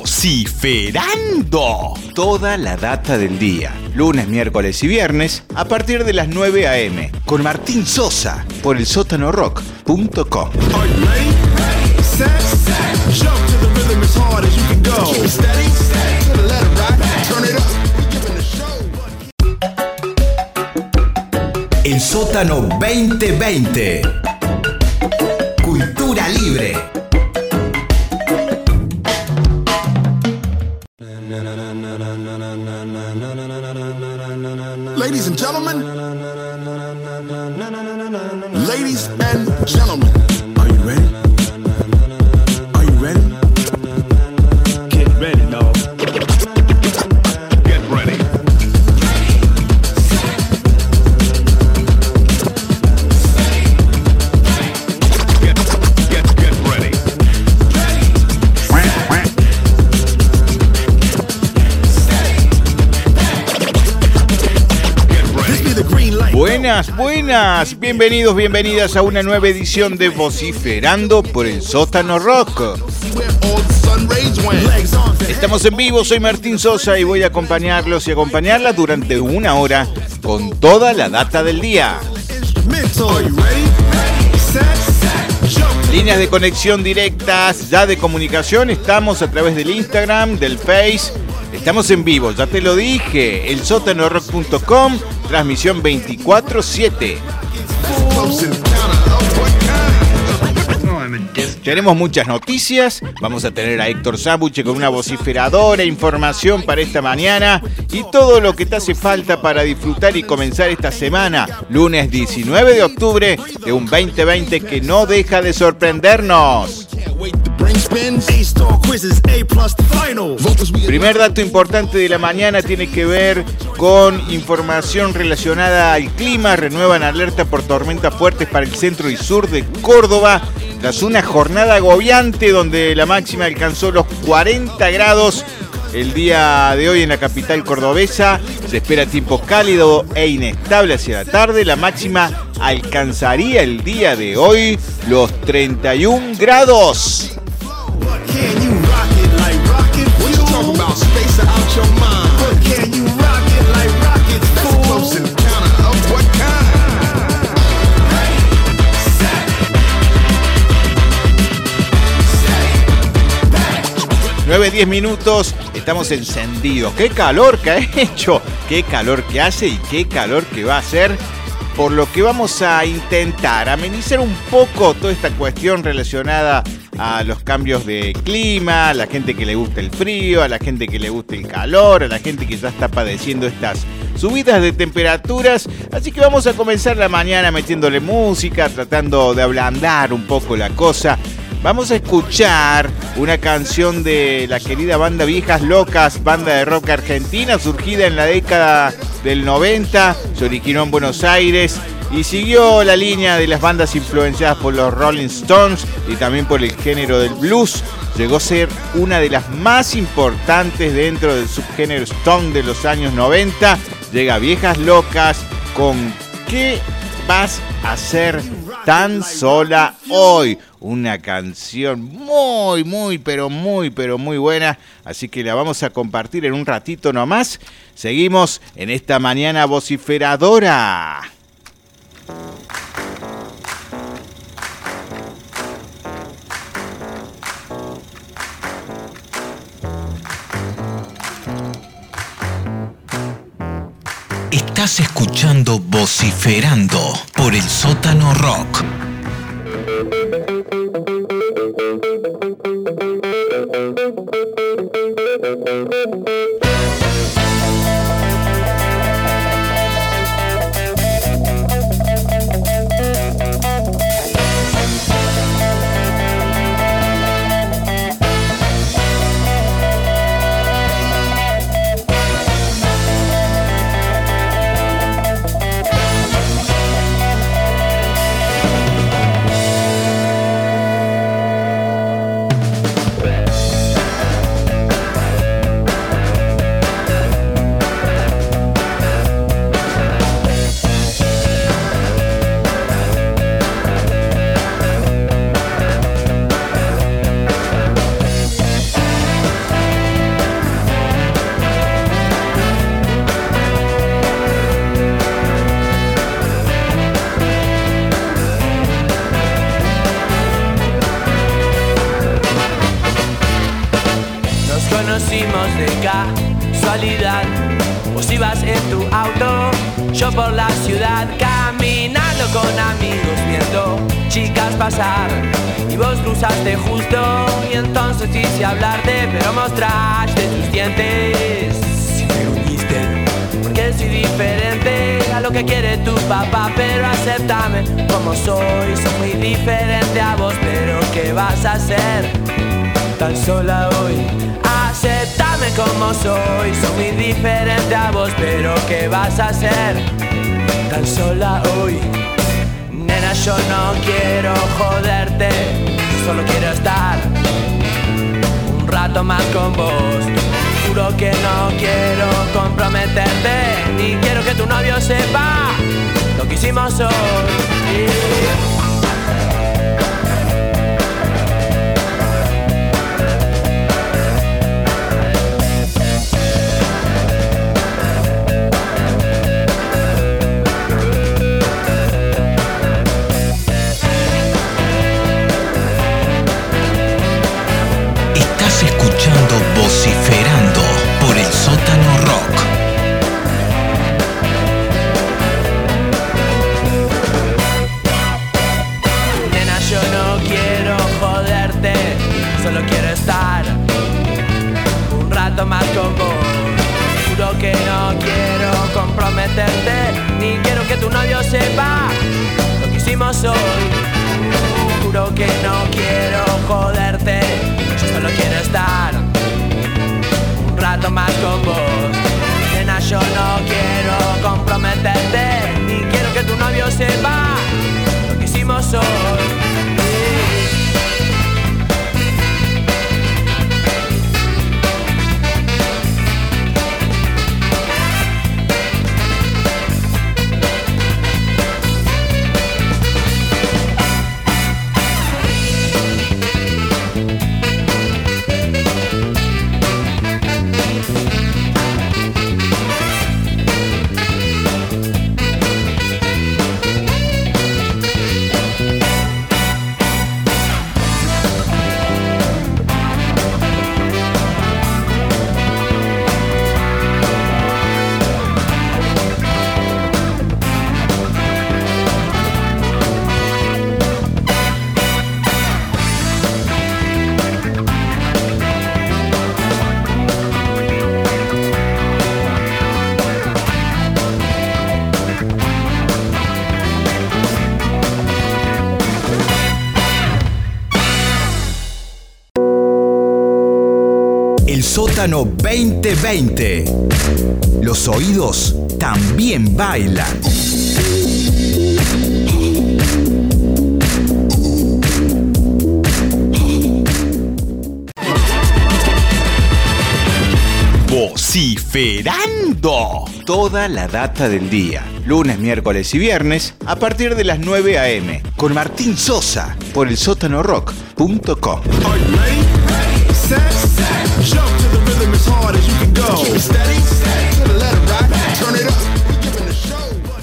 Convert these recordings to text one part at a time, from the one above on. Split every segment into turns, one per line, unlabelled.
Vociferando. Toda la data del día. Lunes, miércoles y viernes a partir de las 9 a.m. Con Martín Sosa por el sótanorock.com. El sótano 2020. Cultura libre. Bienvenidos, bienvenidas a una nueva edición de Vociferando por el sótano rock. Estamos en vivo, soy Martín Sosa y voy a acompañarlos y acompañarla durante una hora con toda la data del día. Líneas de conexión directas, ya de comunicación, estamos a través del Instagram, del Face, estamos en vivo, ya te lo dije, el sótanorock.com, transmisión 24-7.
Close encounter of what kind?
Tenemos muchas noticias, vamos a tener a Héctor Sábuche con una vociferadora, información para esta mañana y todo lo que te hace falta para disfrutar y comenzar esta semana, lunes 19 de octubre de un 2020 que no deja de sorprendernos. Primer dato importante de la mañana tiene que ver con información relacionada al clima. Renuevan alerta por tormentas fuertes para el centro y sur de Córdoba. Tras una jornada agobiante donde la máxima alcanzó los 40 grados el día de hoy en la capital cordobesa. Se espera tiempo cálido e inestable hacia la tarde. La máxima alcanzaría el día de hoy los 31 grados. 9-10 minutos, estamos encendidos. Qué calor que ha hecho, qué calor que hace y qué calor que va a hacer. Por lo que vamos a intentar amenizar un poco toda esta cuestión relacionada a los cambios de clima, a la gente que le gusta el frío, a la gente que le gusta el calor, a la gente que ya está padeciendo estas subidas de temperaturas. Así que vamos a comenzar la mañana metiéndole música, tratando de ablandar un poco la cosa. Vamos a escuchar una canción de la querida banda Viejas Locas, banda de rock argentina, surgida en la década del 90, se originó en Buenos Aires y siguió la línea de las bandas influenciadas por los Rolling Stones y también por el género del blues. Llegó a ser una de las más importantes dentro del subgénero Stone de los años 90. Llega Viejas Locas con ¿Qué vas a hacer tan sola hoy? Una canción muy, muy, pero muy, pero muy buena. Así que la vamos a compartir en un ratito nomás. Seguimos en esta mañana vociferadora. Estás escuchando Vociferando por el sótano rock.
Quiero joderte, solo quiero estar un rato más con vos. Juro que no quiero comprometerte, ni quiero que tu novio sepa lo que hicimos hoy. Ni quiero que tu novio sepa lo que hicimos hoy. Juro que no quiero joderte, yo solo quiero estar un rato más con vos. Nena, yo no quiero comprometerte, ni quiero que tu novio sepa lo que hicimos hoy.
2020. Los oídos también bailan. Vociferando.
Toda la data del día, lunes, miércoles y viernes, a partir de las 9 a.m. con Martín Sosa por el sótanorock.com.
hard as you can go. Keep it steady, steady, let it rock, turn it up. We giving the show what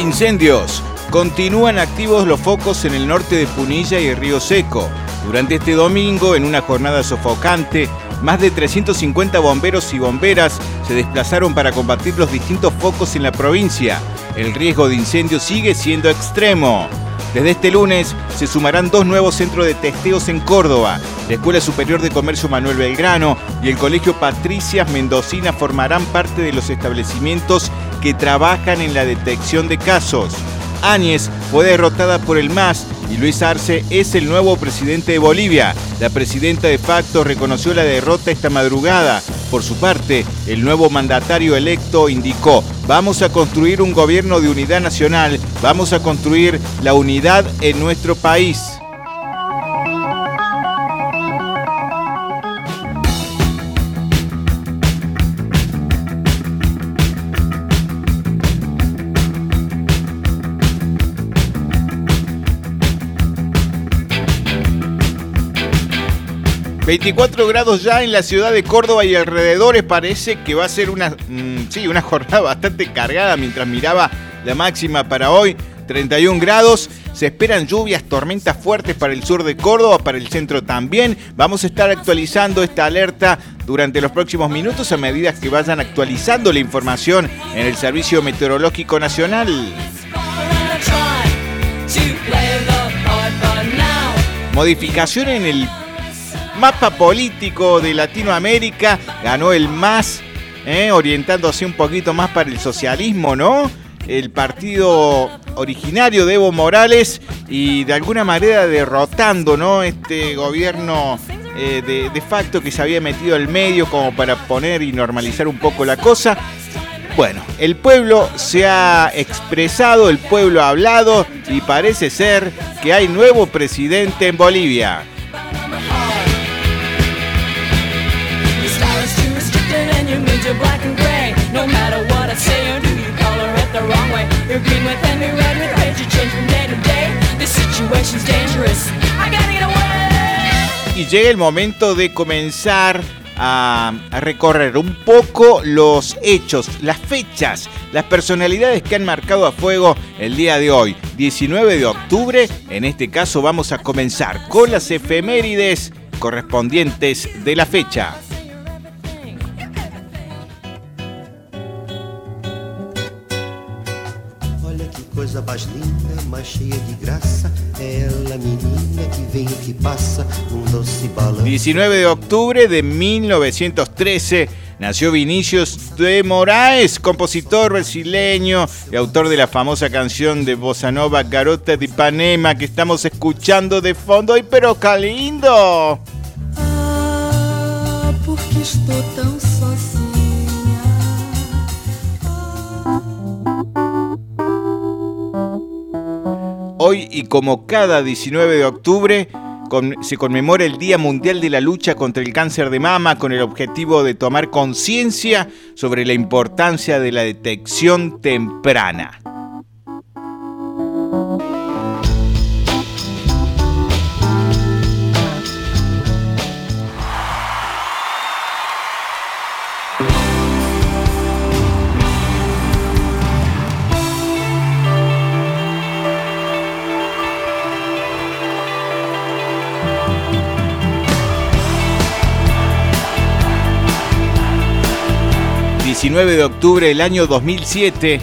Incendios. Continúan activos los focos en el norte de Punilla y Río Seco. Durante este domingo, en una jornada sofocante, más de 350 bomberos y bomberas se desplazaron para combatir los distintos focos en la provincia. El riesgo de incendio sigue siendo extremo. Desde este lunes se sumarán dos nuevos centros de testeos en Córdoba. La Escuela Superior de Comercio Manuel Belgrano y el Colegio Patricias Mendocina formarán parte de los establecimientos que trabajan en la detección de casos. Áñez fue derrotada por el MAS y Luis Arce es el nuevo presidente de Bolivia. La presidenta de facto reconoció la derrota esta madrugada. Por su parte, el nuevo mandatario electo indicó, vamos a construir un gobierno de unidad nacional, vamos a construir la unidad en nuestro país. ...24 grados ya en la ciudad de Córdoba y alrededores... ...parece que va a ser una, mm, sí, una jornada bastante cargada... ...mientras miraba la máxima para hoy... 31 grados. Se esperan lluvias, tormentas fuertes para el sur de Córdoba, para el centro también. Vamos a estar actualizando esta alerta durante los próximos minutos a medida que vayan actualizando la información en el Servicio Meteorológico Nacional. Modificación en el mapa político de Latinoamérica. Ganó el MAS, eh, orientándose un poquito más para el socialismo, ¿no? El partido originario de Evo Morales y de alguna manera derrotando, ¿no? Este gobierno eh, de, de facto que se había metido al medio como para poner y normalizar un poco la cosa. Bueno, el pueblo se ha expresado, el pueblo ha hablado y parece ser que hay nuevo presidente en Bolivia. Y llega el momento de comenzar a, recorrer un poco los hechos, las fechas, las personalidades que han marcado a fuego el día de hoy, 19 de octubre. En este caso vamos a comenzar con las efemérides correspondientes de la fecha.
Coisa mais linda, mais cheia de graça. É ela, menina, que vem e que passa num doce balão.
19 de octubre de 1913 nació Vinicius de Moraes, compositor brasileño y autor de la famosa canción de bossa nova Garota de Ipanema que estamos escuchando de fondo. ¡Ay, pero qué lindo!
Ah, porque estou tão sozinha.
Hoy y como cada 19 de octubre se conmemora el Día Mundial de la Lucha contra el Cáncer de Mama con el objetivo de tomar conciencia sobre la importancia de la detección temprana. – 19 de octubre del año 2007,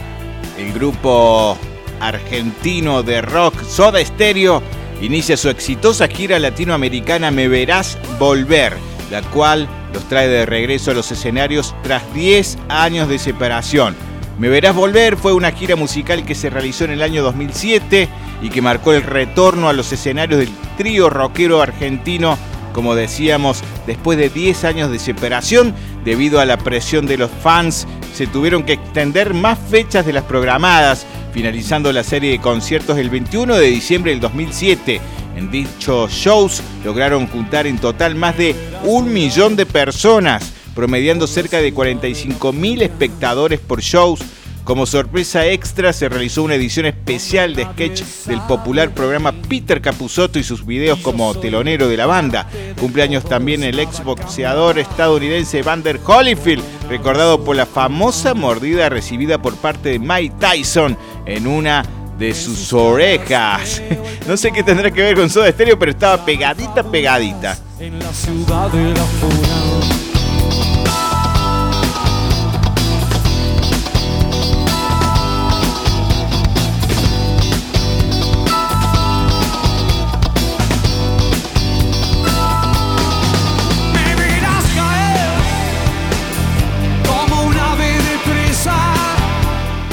el grupo argentino de rock Soda Stereo inicia su exitosa gira latinoamericana Me Verás Volver, la cual los trae de regreso a los escenarios tras 10 años de separación. Me Verás Volver fue una gira musical que se realizó en el año 2007 y que marcó el retorno a los escenarios del trío rockero argentino como decíamos, después de 10 años de separación, debido a la presión de los fans, se tuvieron que extender más fechas de las programadas, finalizando la serie de conciertos el 21 de diciembre del 2007. En dichos shows lograron juntar en total más de un millón de personas, promediando cerca de 45 mil espectadores por shows. Como sorpresa extra se realizó una edición especial de sketch del popular programa Peter Capusotto y sus videos como telonero de la banda. Cumpleaños también el exboxeador estadounidense Vander Holyfield, recordado por la famosa mordida recibida por parte de Mike Tyson en una de sus orejas. No sé qué tendrá que ver con Soda Stereo, pero estaba pegadita, pegadita.
En la ciudad de la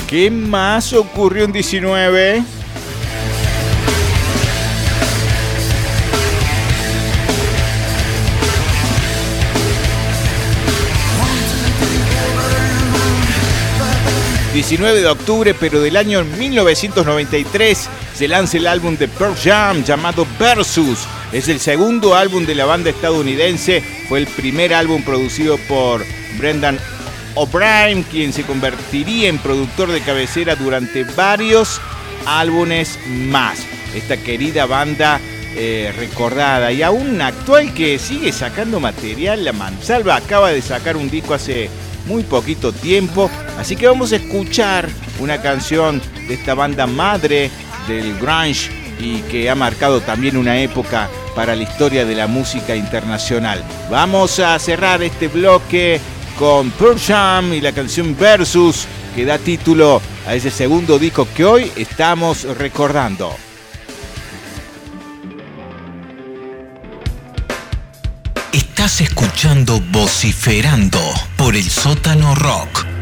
¿Qué más ocurrió en 19? ...19 de octubre, pero del año 1993... ...se lanza el álbum de Pearl Jam llamado Versus... ...es el segundo álbum de la banda estadounidense... ...fue el primer álbum producido por Brendan O'Brien, quien se convertiría en productor de cabecera durante varios álbumes más. Esta querida banda eh, recordada y aún actual que sigue sacando material. La Mansalva acaba de sacar un disco hace muy poquito tiempo, así que vamos a escuchar una canción de esta banda madre del grunge y que ha marcado también una época para la historia de la música internacional. Vamos a cerrar este bloque con Pearl Jam y la canción Versus que da título a ese segundo disco que hoy estamos recordando.
Estás escuchando Vociferando por el sótano rock.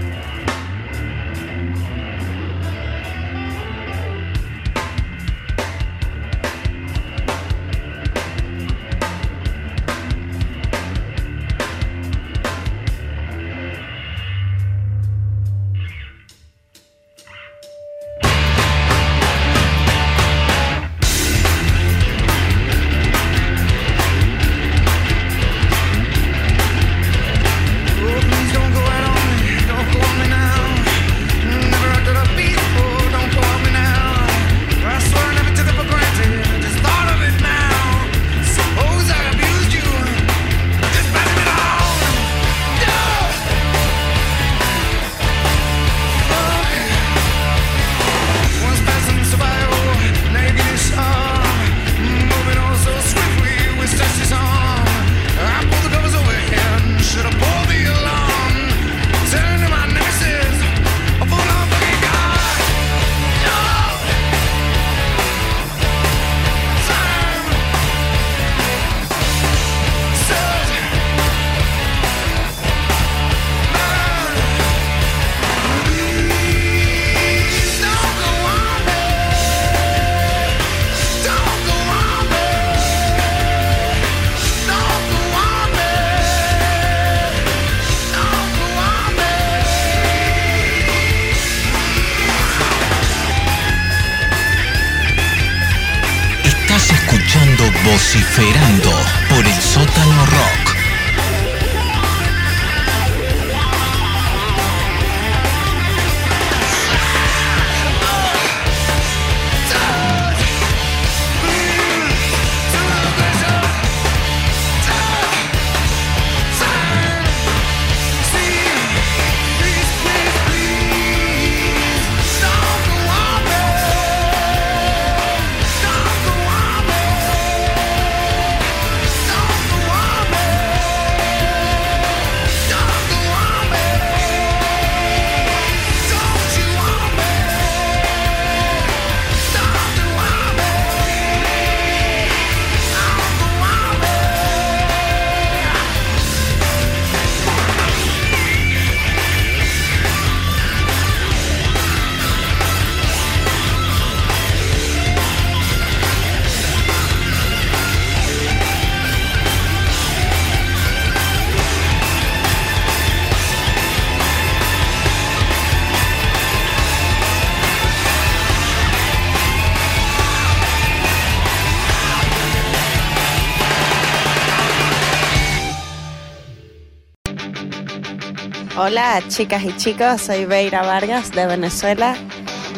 Hola chicas y chicos, soy Beira Vargas de Venezuela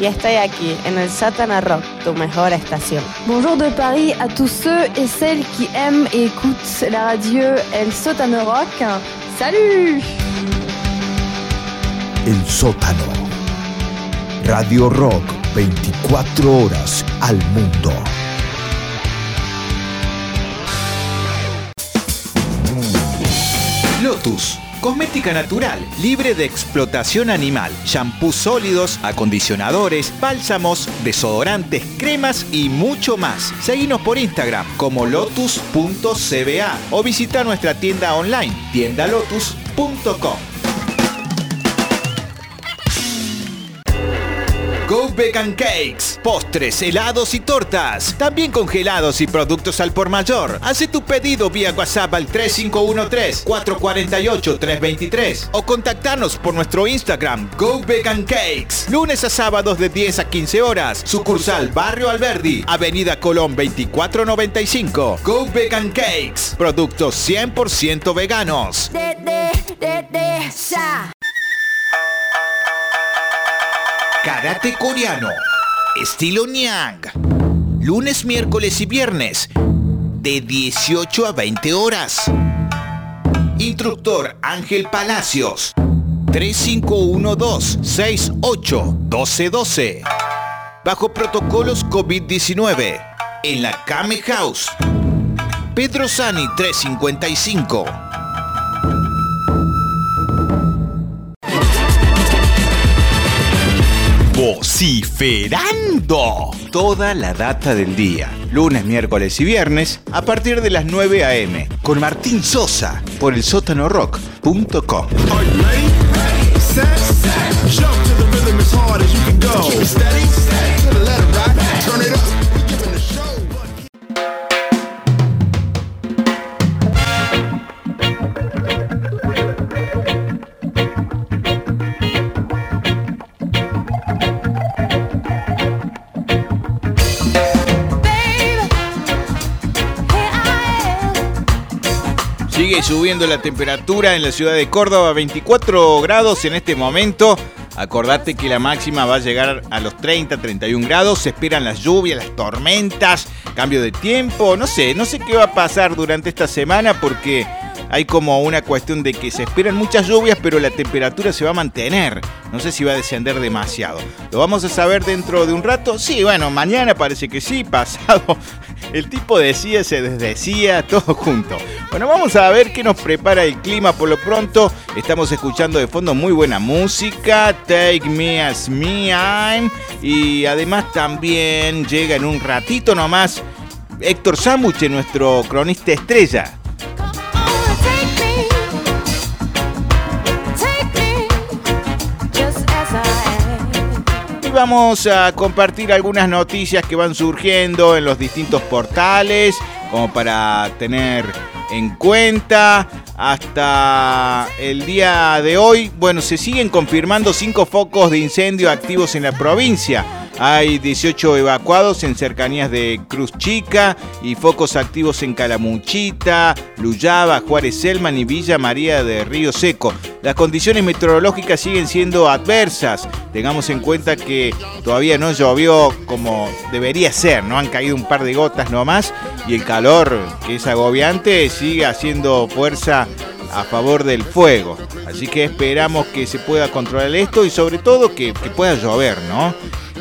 y estoy aquí en el Sótano Rock, tu mejor estación.
Bonjour de Paris à tous ceux et celles qui aiment et écoutent la radio El Sótano Rock. Salut
El sótano. Radio Rock 24 horas al mundo.
Lotus. Cosmética natural, libre de explotación animal, shampoos sólidos, acondicionadores, bálsamos, desodorantes, cremas y mucho más. Seguinos por Instagram como lotus.cba o visita nuestra tienda online tiendalotus.com. Go Vegan Cakes, postres, helados y tortas. También congelados y productos al por mayor. Hace tu pedido vía WhatsApp al 3513-448-323 o contactarnos por nuestro Instagram Go Vegan Cakes. Lunes a sábados de 10 a 15 horas. Sucursal Barrio Alberdi, Avenida Colón 2495. Go Vegan Cakes. Productos 100% veganos. Karate coreano. Estilo Nyang. Lunes, miércoles y viernes. De 18 a 20 horas. Instructor Ángel Palacios. 3512-681212. Bajo protocolos COVID-19. En la Kame House. Pedro Sani 355. Vociferando. Toda la data del día. Lunes, miércoles y viernes a partir de las 9 a.m. Con Martín Sosa por el sótanorock.com. Subiendo la temperatura en la ciudad de Córdoba, 24 grados en este momento. Acordate que la máxima va a llegar a los 30, 31 grados. Se esperan las lluvias, las tormentas, cambio de tiempo. No sé, no sé qué va a pasar durante esta semana porque hay como una cuestión de que se esperan muchas lluvias, pero la temperatura se va a mantener. No sé si va a descender demasiado. ¿Lo vamos a saber dentro de un rato? Sí, bueno, mañana parece que sí, pasado. El tipo decía, se desdecía, todo junto. Bueno, vamos a ver qué nos prepara el clima por lo pronto. Estamos escuchando de fondo muy buena música, Take Me As Me I'm. Y además también llega en un ratito nomás Héctor Samuche, nuestro cronista estrella. Vamos a compartir algunas noticias que van surgiendo en los distintos portales, como para tener en cuenta. Hasta el día de hoy, bueno, se siguen confirmando cinco focos de incendio activos en la provincia. Hay 18 evacuados en cercanías de Cruz Chica y focos activos en Calamuchita, Luyaba, Juárez Selman y Villa María de Río Seco. Las condiciones meteorológicas siguen siendo adversas. Tengamos en cuenta que todavía no llovió como debería ser, no han caído un par de gotas nomás y el calor, que es agobiante, sigue haciendo fuerza a favor del fuego. Así que esperamos que se pueda controlar esto y sobre todo que, que pueda llover, ¿no?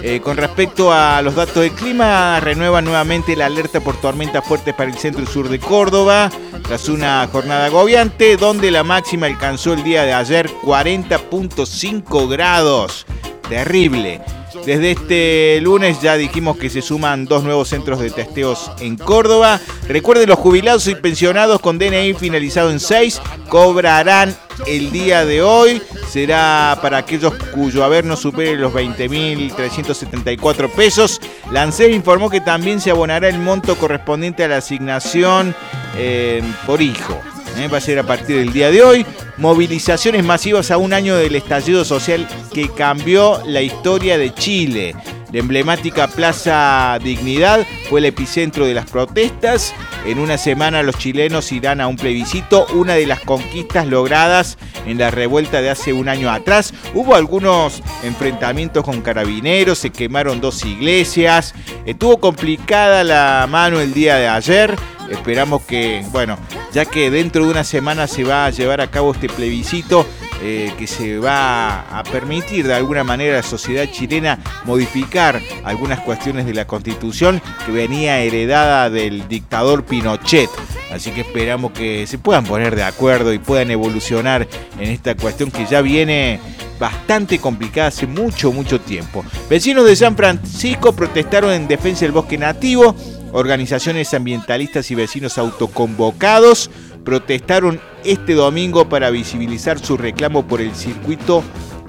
Eh, con respecto a los datos del clima, renueva nuevamente la alerta por tormentas fuertes para el centro y sur de Córdoba, tras una jornada agobiante, donde la máxima alcanzó el día de ayer 40.5 grados. Terrible. Desde este lunes ya dijimos que se suman dos nuevos centros de testeos en Córdoba. Recuerden, los jubilados y pensionados con DNI finalizado en 6 cobrarán el día de hoy. Será para aquellos cuyo haber no supere los 20.374 pesos. Lancet informó que también se abonará el monto correspondiente a la asignación eh, por hijo. Eh, va a ser a partir del día de hoy. Movilizaciones masivas a un año del estallido social que cambió la historia de Chile. La emblemática Plaza Dignidad fue el epicentro de las protestas. En una semana los chilenos irán a un plebiscito, una de las conquistas logradas en la revuelta de hace un año atrás. Hubo algunos enfrentamientos con carabineros, se quemaron dos iglesias. Estuvo complicada la mano el día de ayer. Esperamos que, bueno, ya que dentro de una semana se va a llevar a cabo este plebiscito, eh, que se va a permitir de alguna manera a la sociedad chilena modificar algunas cuestiones de la constitución que venía heredada del dictador Pinochet. Así que esperamos que se puedan poner de acuerdo y puedan evolucionar en esta cuestión que ya viene bastante complicada hace mucho, mucho tiempo. Vecinos de San Francisco protestaron en defensa del bosque nativo. Organizaciones ambientalistas y vecinos autoconvocados protestaron este domingo para visibilizar su reclamo por el circuito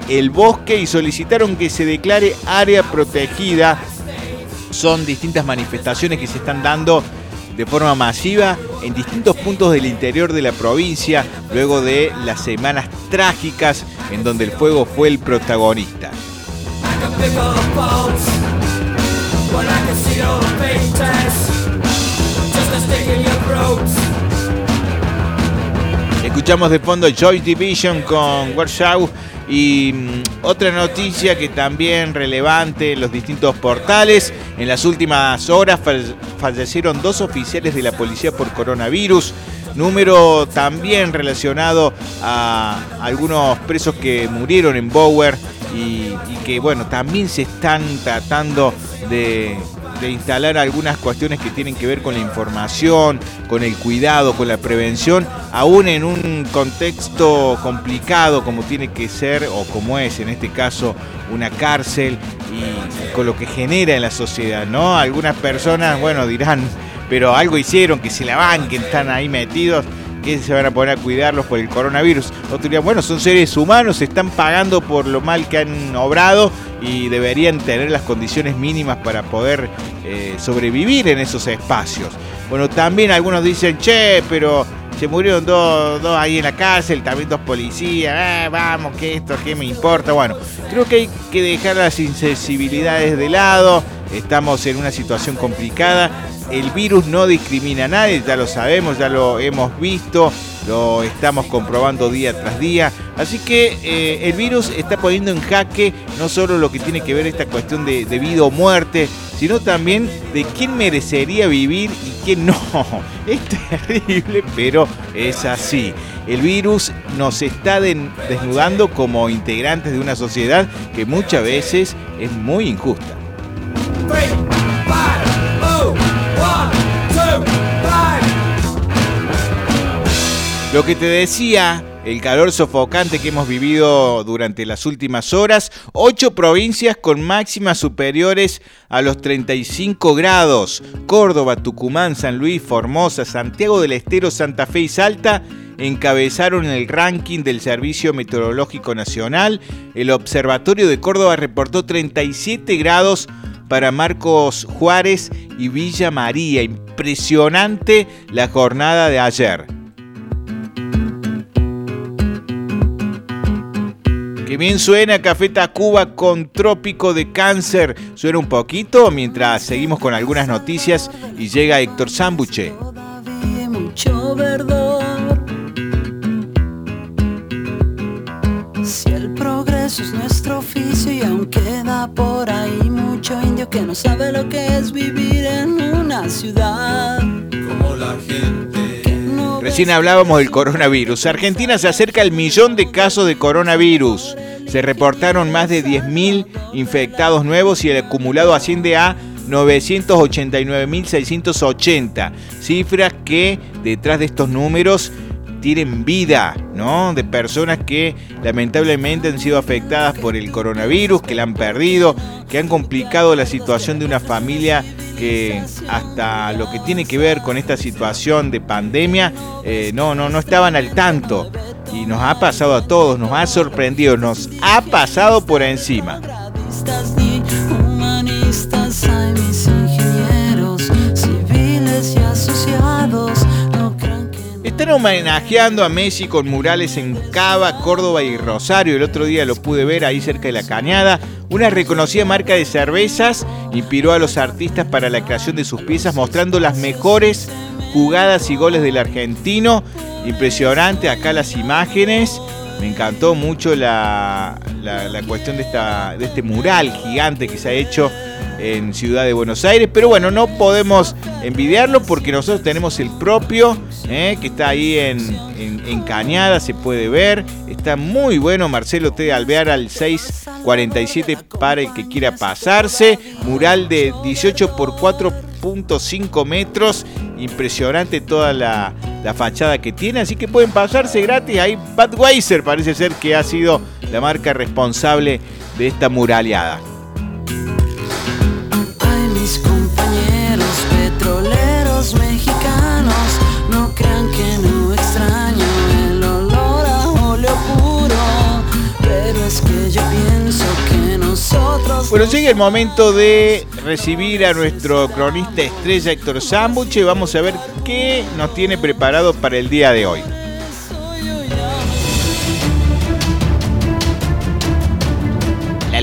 El Bosque y solicitaron que se declare área protegida. Son distintas manifestaciones que se están dando de forma masiva en distintos puntos del interior de la provincia luego de las semanas trágicas en donde el fuego fue el protagonista. Escuchamos de fondo Joy Division con Warsaw y mm, otra noticia que también relevante en los distintos portales. En las últimas horas fall- fallecieron dos oficiales de la policía por coronavirus. número también relacionado a algunos presos que murieron en Bower y que bueno, también se están tratando de, de instalar algunas cuestiones que tienen que ver con la información, con el cuidado, con la prevención, aún en un contexto complicado como tiene que ser o como es en este caso una cárcel y con lo que genera en la sociedad, ¿no? Algunas personas, bueno, dirán, pero algo hicieron, que se la banquen, están ahí metidos que se van a poner a cuidarlos por el coronavirus. Otros dirían, bueno, son seres humanos, están pagando por lo mal que han obrado y deberían tener las condiciones mínimas para poder eh, sobrevivir en esos espacios. Bueno, también algunos dicen, che, pero se murieron dos, dos ahí en la cárcel, también dos policías, eh, vamos, que esto, qué me importa. Bueno, creo que hay que dejar las insensibilidades de lado, estamos en una situación complicada, el virus no discrimina a nadie, ya lo sabemos, ya lo hemos visto, lo estamos comprobando día tras día. Así que eh, el virus está poniendo en jaque no solo lo que tiene que ver esta cuestión de, vida o muerte, sino también de quién merecería vivir y quién no. Es terrible, pero es así. El virus nos está desnudando como integrantes de una sociedad que muchas veces es muy injusta. Lo que te decía, el calor sofocante que hemos vivido durante las últimas horas, ocho provincias con máximas superiores a los 35 grados. Córdoba, Tucumán, San Luis, Formosa, Santiago del Estero, Santa Fe y Salta encabezaron el ranking del Servicio Meteorológico Nacional. El Observatorio de Córdoba reportó 37 grados para Marcos Juárez y Villa María. Impresionante la jornada de ayer. Que bien suena Café Tacuba con Trópico de Cáncer. Suena un poquito mientras seguimos con algunas noticias y llega Héctor Zambuche.
mucho verdor. Si el progreso es nuestro oficio y aún queda por ahí indio que no sabe lo que es vivir en una ciudad. Como la gente.
Recién hablábamos del coronavirus. Argentina se acerca al millón de casos de coronavirus. Se reportaron más de 10.000 infectados nuevos y el acumulado asciende a 989.680. Cifras que detrás de estos números tienen vida, ¿no? De personas que lamentablemente han sido afectadas por el coronavirus, que la han perdido, que han complicado la situación de una familia que hasta lo que tiene que ver con esta situación de pandemia, eh, no, no, no estaban al tanto. Y nos ha pasado a todos, nos ha sorprendido, nos ha pasado por encima. Están homenajeando a Messi con murales en Cava, Córdoba y Rosario. El otro día lo pude ver ahí cerca de la Cañada. Una reconocida marca de cervezas inspiró a los artistas para la creación de sus piezas mostrando las mejores jugadas y goles del argentino. Impresionante acá las imágenes. Me encantó mucho la, la- la cuestión de, esta, de este mural gigante que se ha hecho en Ciudad de Buenos Aires. Pero bueno, no podemos envidiarlo porque nosotros tenemos el propio, eh, que está ahí en, en- Cañada, se puede ver. Está muy bueno, Marcelo T. Alvear al 647 para el que quiera pasarse. Mural de 18 por 4.5 metros. Impresionante toda la, la fachada que tiene, así que pueden pasarse gratis. Ahí Budweiser parece ser que ha sido la marca responsable de esta muraleada.
Mis compañeros petroleros mexicanos, no crean que no extraño el olor a óleo puro, pero es que yo pienso que nosotros
Bueno, llega el momento de recibir a nuestro cronista estrella Héctor Zambuche. Vamos a ver qué nos tiene preparado para el día de hoy.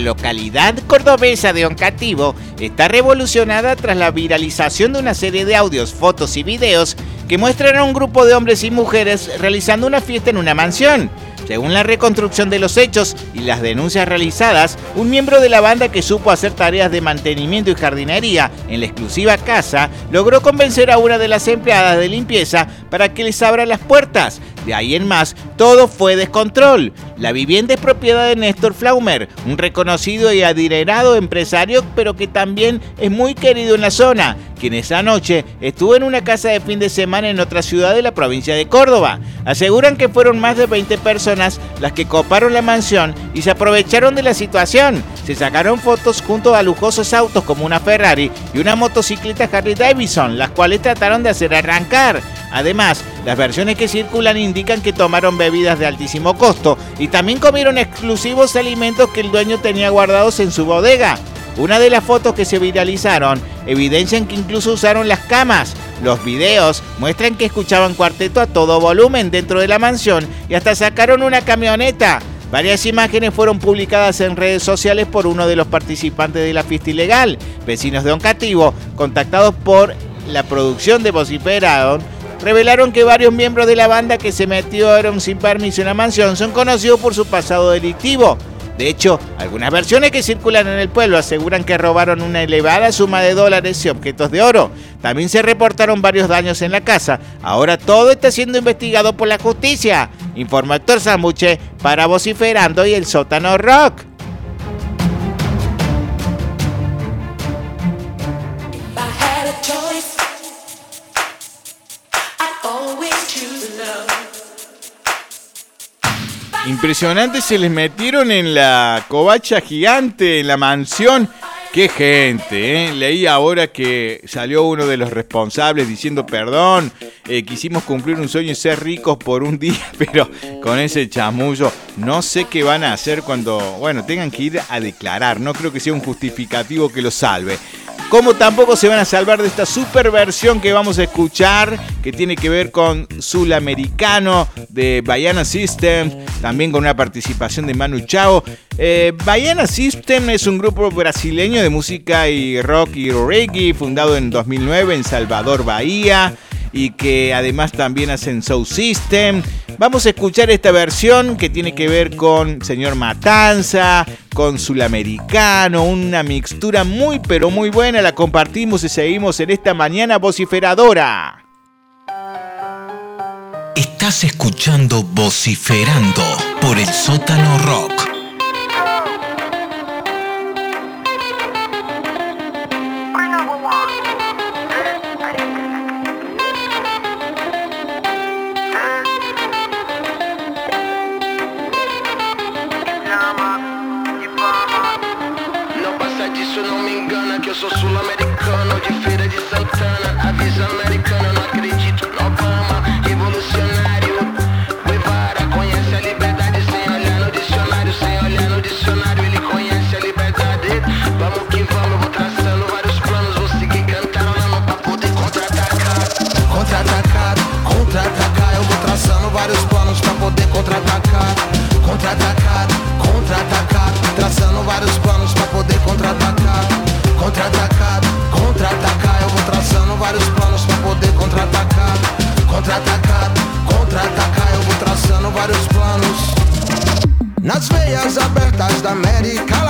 Localidad cordobesa de Oncativo está revolucionada tras la viralización de una serie de audios, fotos y videos que muestran a un grupo de hombres y mujeres realizando una fiesta en una mansión. Según la reconstrucción de los hechos y las denuncias realizadas, un miembro de la banda que supo hacer tareas de mantenimiento y jardinería en la exclusiva casa logró convencer a una de las empleadas de limpieza para que les abra las puertas. De ahí en más, todo fue descontrol. La vivienda es propiedad de Néstor Flaumer, un reconocido y adinerado empresario, pero que también es muy querido en la zona, quien esa noche estuvo en una casa de fin de semana en otra ciudad de la provincia de Córdoba. Aseguran que fueron más de 20 personas las que coparon la mansión y se aprovecharon de la situación. Se sacaron fotos junto a lujosos autos como una Ferrari y una motocicleta Harley Davidson, las cuales trataron de hacer arrancar. Además, las versiones que circulan indican que tomaron bebidas de altísimo costo y también comieron exclusivos alimentos que el dueño tenía guardados en su bodega. Una de las fotos que se viralizaron evidencian que incluso usaron las camas. Los videos muestran que escuchaban cuarteto a todo volumen dentro de la mansión y hasta sacaron una camioneta. Varias imágenes fueron publicadas en redes sociales por uno de los participantes de la fiesta ilegal. Vecinos de Oncativo, contactados por la producción de Vociferaron, revelaron que varios miembros de la banda que se metieron sin permiso en la mansión son conocidos por su pasado delictivo. De hecho, algunas versiones que circulan en el pueblo aseguran que robaron una elevada suma de dólares y objetos de oro. También se reportaron varios daños en la casa. Ahora todo está siendo investigado por la justicia. Informó Héctor Zambuche para Vociferando y el Sótano Rock. Impresionante, se les metieron en la covacha gigante, en la mansión. Qué gente, ¿eh? Leí ahora que salió uno de los responsables diciendo perdón, eh, quisimos cumplir un sueño y ser ricos por un día, pero con ese chamullo no sé qué van a hacer cuando, bueno, tengan que ir a declarar. No creo que sea un justificativo que los salve. Como tampoco se van a salvar de esta super versión que vamos a escuchar, que tiene que ver con Sulamericano de Baiana System, también con una participación de Manu Chao. Eh, System es un grupo brasileño de música y rock y reggae, fundado en 2009 en Salvador, Bahía y que además también hacen Soul System. Vamos a escuchar esta versión que tiene que ver con Señor Matanza, con Sulamericano, una mixtura muy pero muy buena. La compartimos y seguimos en esta mañana vociferadora.
Estás escuchando Vociferando por el sótano rock.
Não passa disso, não me engana Que eu sou sul-americano De feira de Santana Avisa americana, Contra-atacar, contra-atacar Eu vou traçando vários planos. Nas veias abertas da América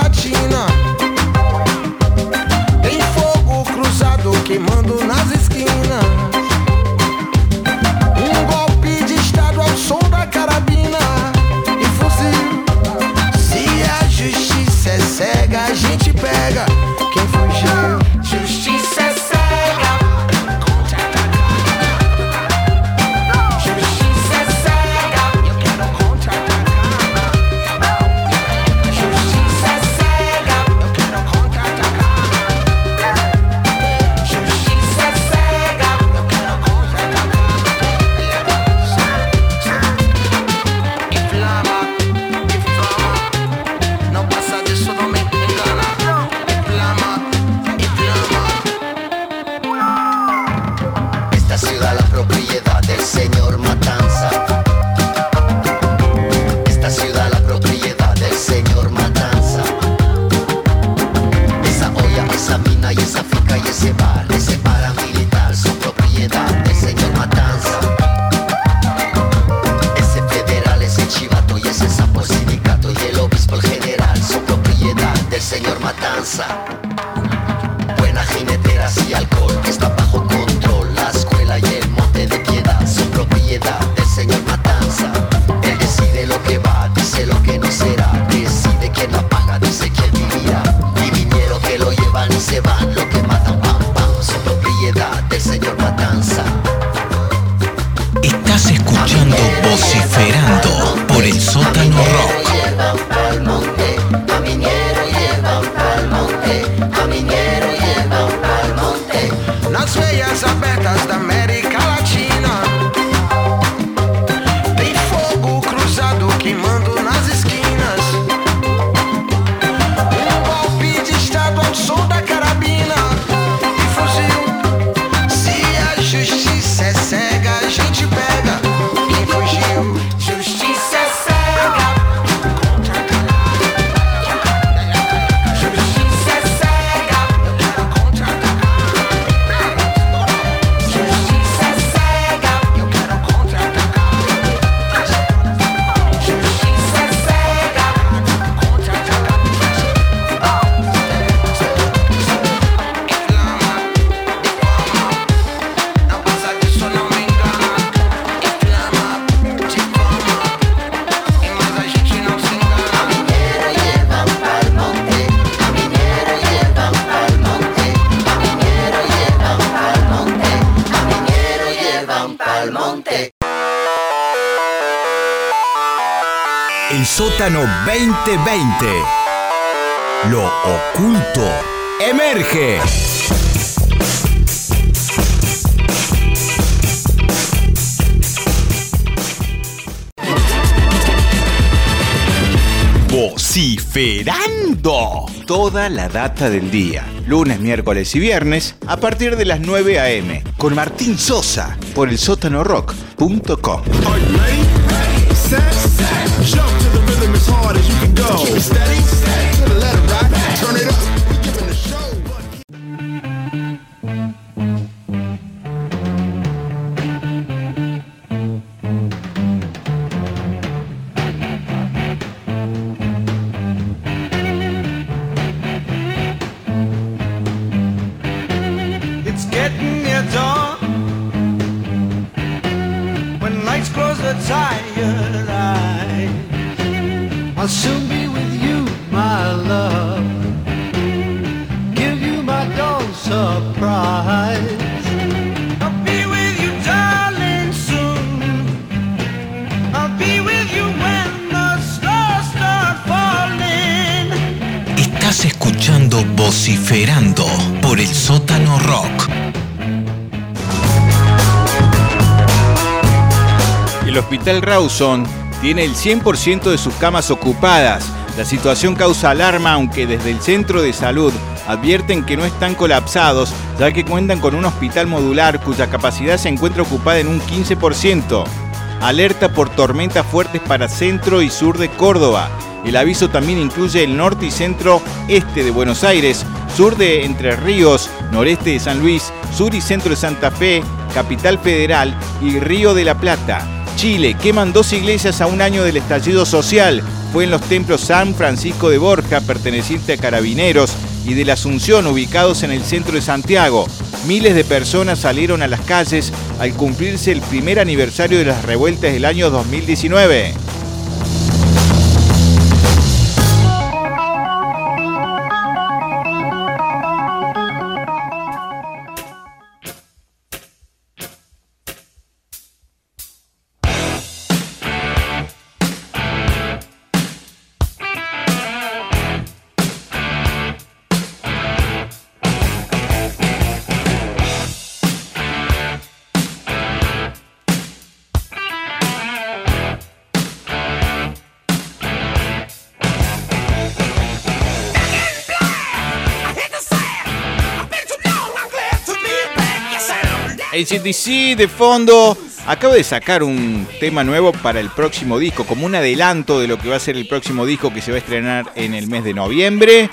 2020. Lo oculto emerge.
Vociferando. Toda la data del día. Lunes, miércoles y viernes a partir de las 9 a.m. Con Martín Sosa por el sótanorock.com.
Set, go. Keep it steady, steady,
Rawson tiene el 100% de sus camas ocupadas. La situación causa alarma, aunque desde el centro de salud advierten que no están colapsados, ya que cuentan con un hospital modular cuya capacidad se encuentra ocupada en un 15%. Alerta por tormentas fuertes para centro y sur de Córdoba. El aviso también incluye el norte y centro este de Buenos Aires, sur de Entre Ríos, noreste de San Luis, sur y centro de Santa Fe, capital federal y Río de la Plata. Chile queman dos iglesias a un año del estallido social. Fue en los templos San Francisco de Borja, perteneciente a Carabineros, y de la Asunción, ubicados en el centro de Santiago. Miles de personas salieron a las calles al cumplirse el primer aniversario de las revueltas del año 2019. ACDC de fondo acaba de sacar un tema nuevo para el próximo disco, como un adelanto de lo que va a ser el próximo disco que se va a estrenar en el mes de noviembre.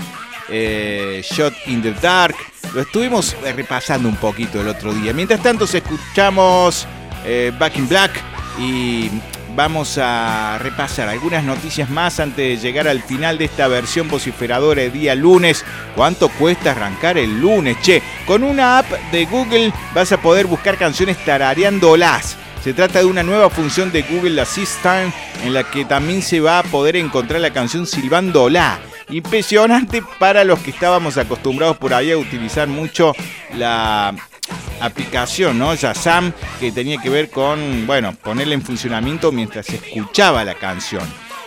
eh, Shot in the Dark. Lo estuvimos eh, repasando un poquito el otro día. Mientras tanto, escuchamos eh, Back in Black y vamos a repasar algunas noticias más antes de llegar al final de esta versión vociferadora de día lunes. ¿Cuánto cuesta arrancar el lunes? Che, con una app de Google vas a poder buscar canciones tarareándolas. Se trata de una nueva función de Google Assistant en la que también se va a poder encontrar la canción silbándola. Impresionante para los que estábamos acostumbrados por ahí a utilizar mucho la aplicación, ¿no? Shazam, que tenía que ver con, bueno, ponerla en funcionamiento mientras se escuchaba la canción.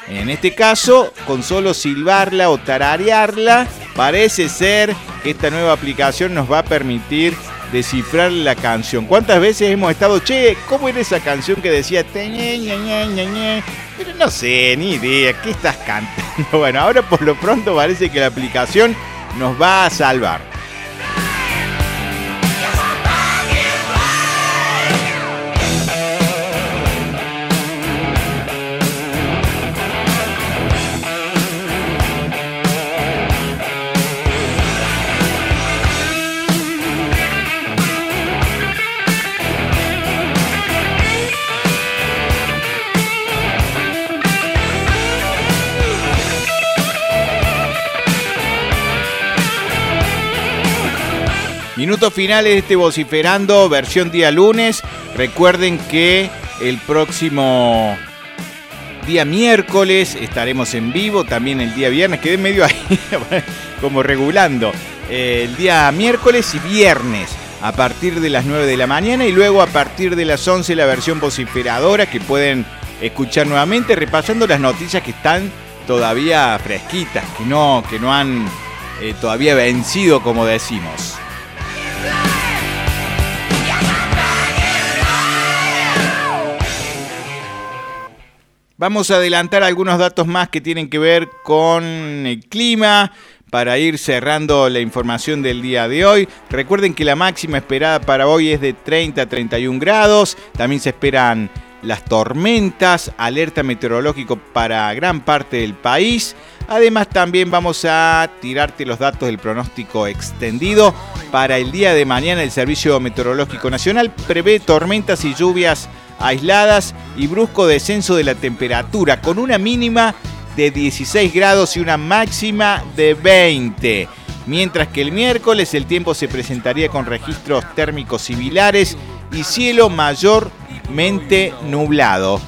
En este caso, con solo silbarla o tararearla, parece ser que esta nueva aplicación nos va a permitir descifrar la canción. ¿Cuántas veces hemos estado, che, cómo era esa canción que decía, te, ñe, ñe, ñe, ñe, ñe"? pero no sé, ni idea, ¿qué estás cantando? Bueno, ahora por lo pronto parece que la aplicación nos va a salvar. Minutos finales de este vociferando, versión día lunes. Recuerden que el próximo día miércoles estaremos en vivo, también el día viernes, quedé medio ahí como regulando. El día miércoles y viernes a partir de las 9 de la mañana y luego a partir de las 11 la versión vociferadora que pueden escuchar nuevamente repasando las noticias que están todavía fresquitas, que no, que no han eh, todavía vencido como decimos. Vamos a adelantar algunos datos más que tienen que ver con el clima para ir cerrando la información del día de hoy. Recuerden que la máxima esperada para hoy es de 30 a 31 grados. También se esperan las tormentas, alerta meteorológico para gran parte del país. Además también vamos a tirarte los datos del pronóstico extendido. Para el día de mañana el Servicio Meteorológico Nacional prevé tormentas y lluvias aisladas y brusco descenso de la temperatura con una mínima de 16 grados y una máxima de 20. Mientras que el miércoles el tiempo se presentaría con registros térmicos similares y cielo mayormente nublado.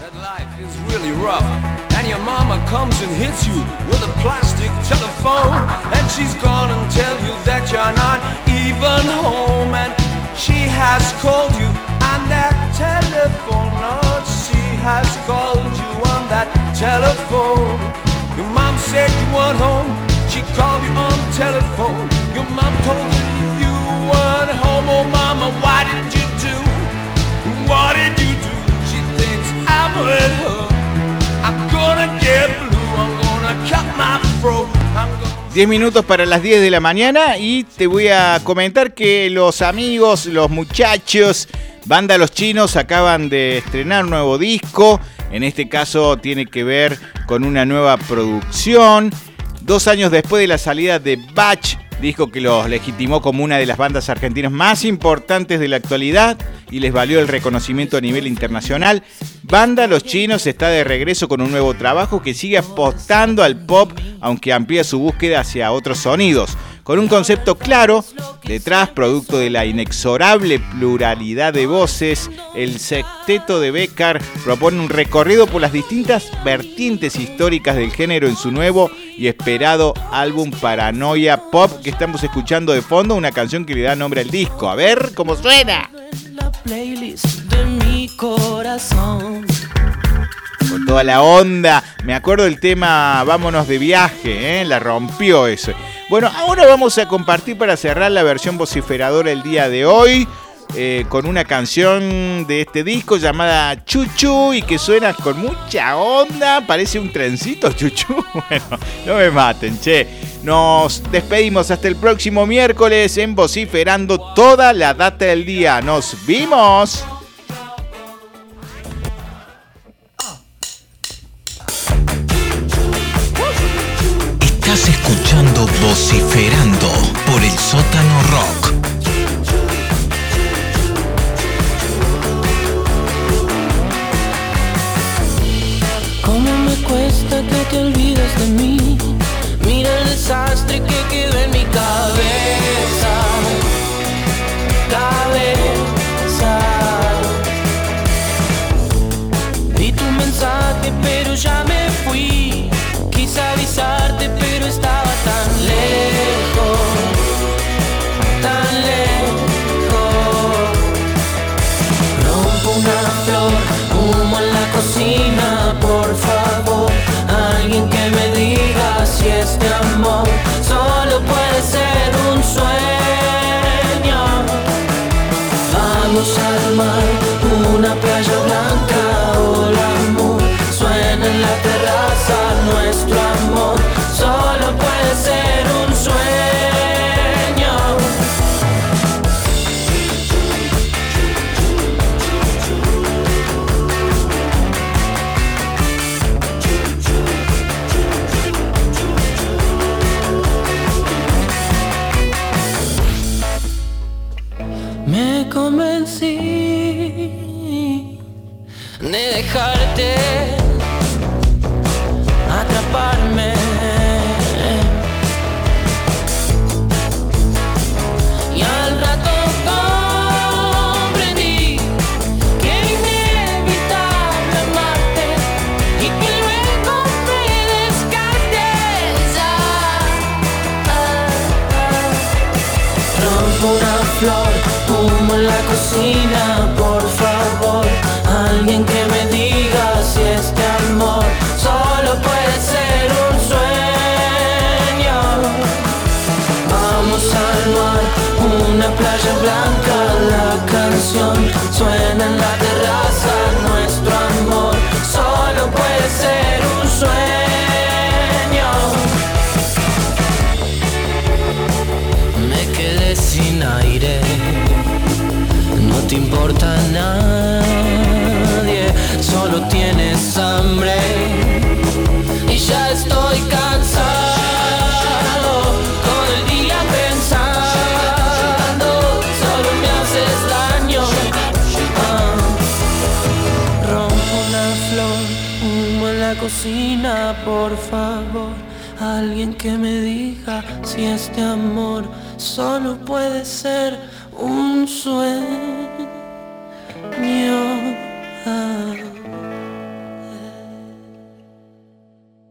That telephone. No, she has called you on that telephone. Your mom said you weren't home. She called you on telephone. Your mom told you you weren't home. Oh, mama, why did you do? What did you do? She thinks I'm with her. I'm gonna get blue. I'm gonna cut my fro. I'm gonna
10 minutos para las 10 de la mañana y te voy a comentar que los amigos, los muchachos, Banda Los Chinos acaban de estrenar un nuevo disco. En este caso tiene que ver con una nueva producción. Dos años después de la salida de Batch, disco que los legitimó como una de las bandas argentinas más importantes de la actualidad y les valió el reconocimiento a nivel internacional. Banda Los Chinos está de regreso con un nuevo trabajo que sigue apostando al pop, aunque amplía su búsqueda hacia otros sonidos. Con un concepto claro, detrás, producto de la inexorable pluralidad de voces, el sexteto de Becker propone un recorrido por las distintas vertientes históricas del género en su nuevo y esperado álbum Paranoia Pop que estamos escuchando de fondo, una canción que le da nombre al disco. A ver cómo suena.
La playlist de mi corazón.
Con toda la onda. Me acuerdo del tema Vámonos de viaje, ¿eh? la rompió ese. Bueno, ahora vamos a compartir para cerrar la versión vociferadora el día de hoy. eh, con una canción de este disco llamada Chuchu y que suena con mucha onda. Parece un trencito, Chuchu. Bueno, no me maten, che. Nos despedimos hasta el próximo miércoles en Vociferando toda la data del día. Nos vimos.
Vociferando por el sótano rock.
¿Cómo me cuesta que te olvides de mí? Mira el desastre que quedó en mi cabeza. Cabeza. Vi tu mensaje, pero ya me fui. Quise avisarte, Por favor, alguien que me diga si este amor solo puede ser un sueño.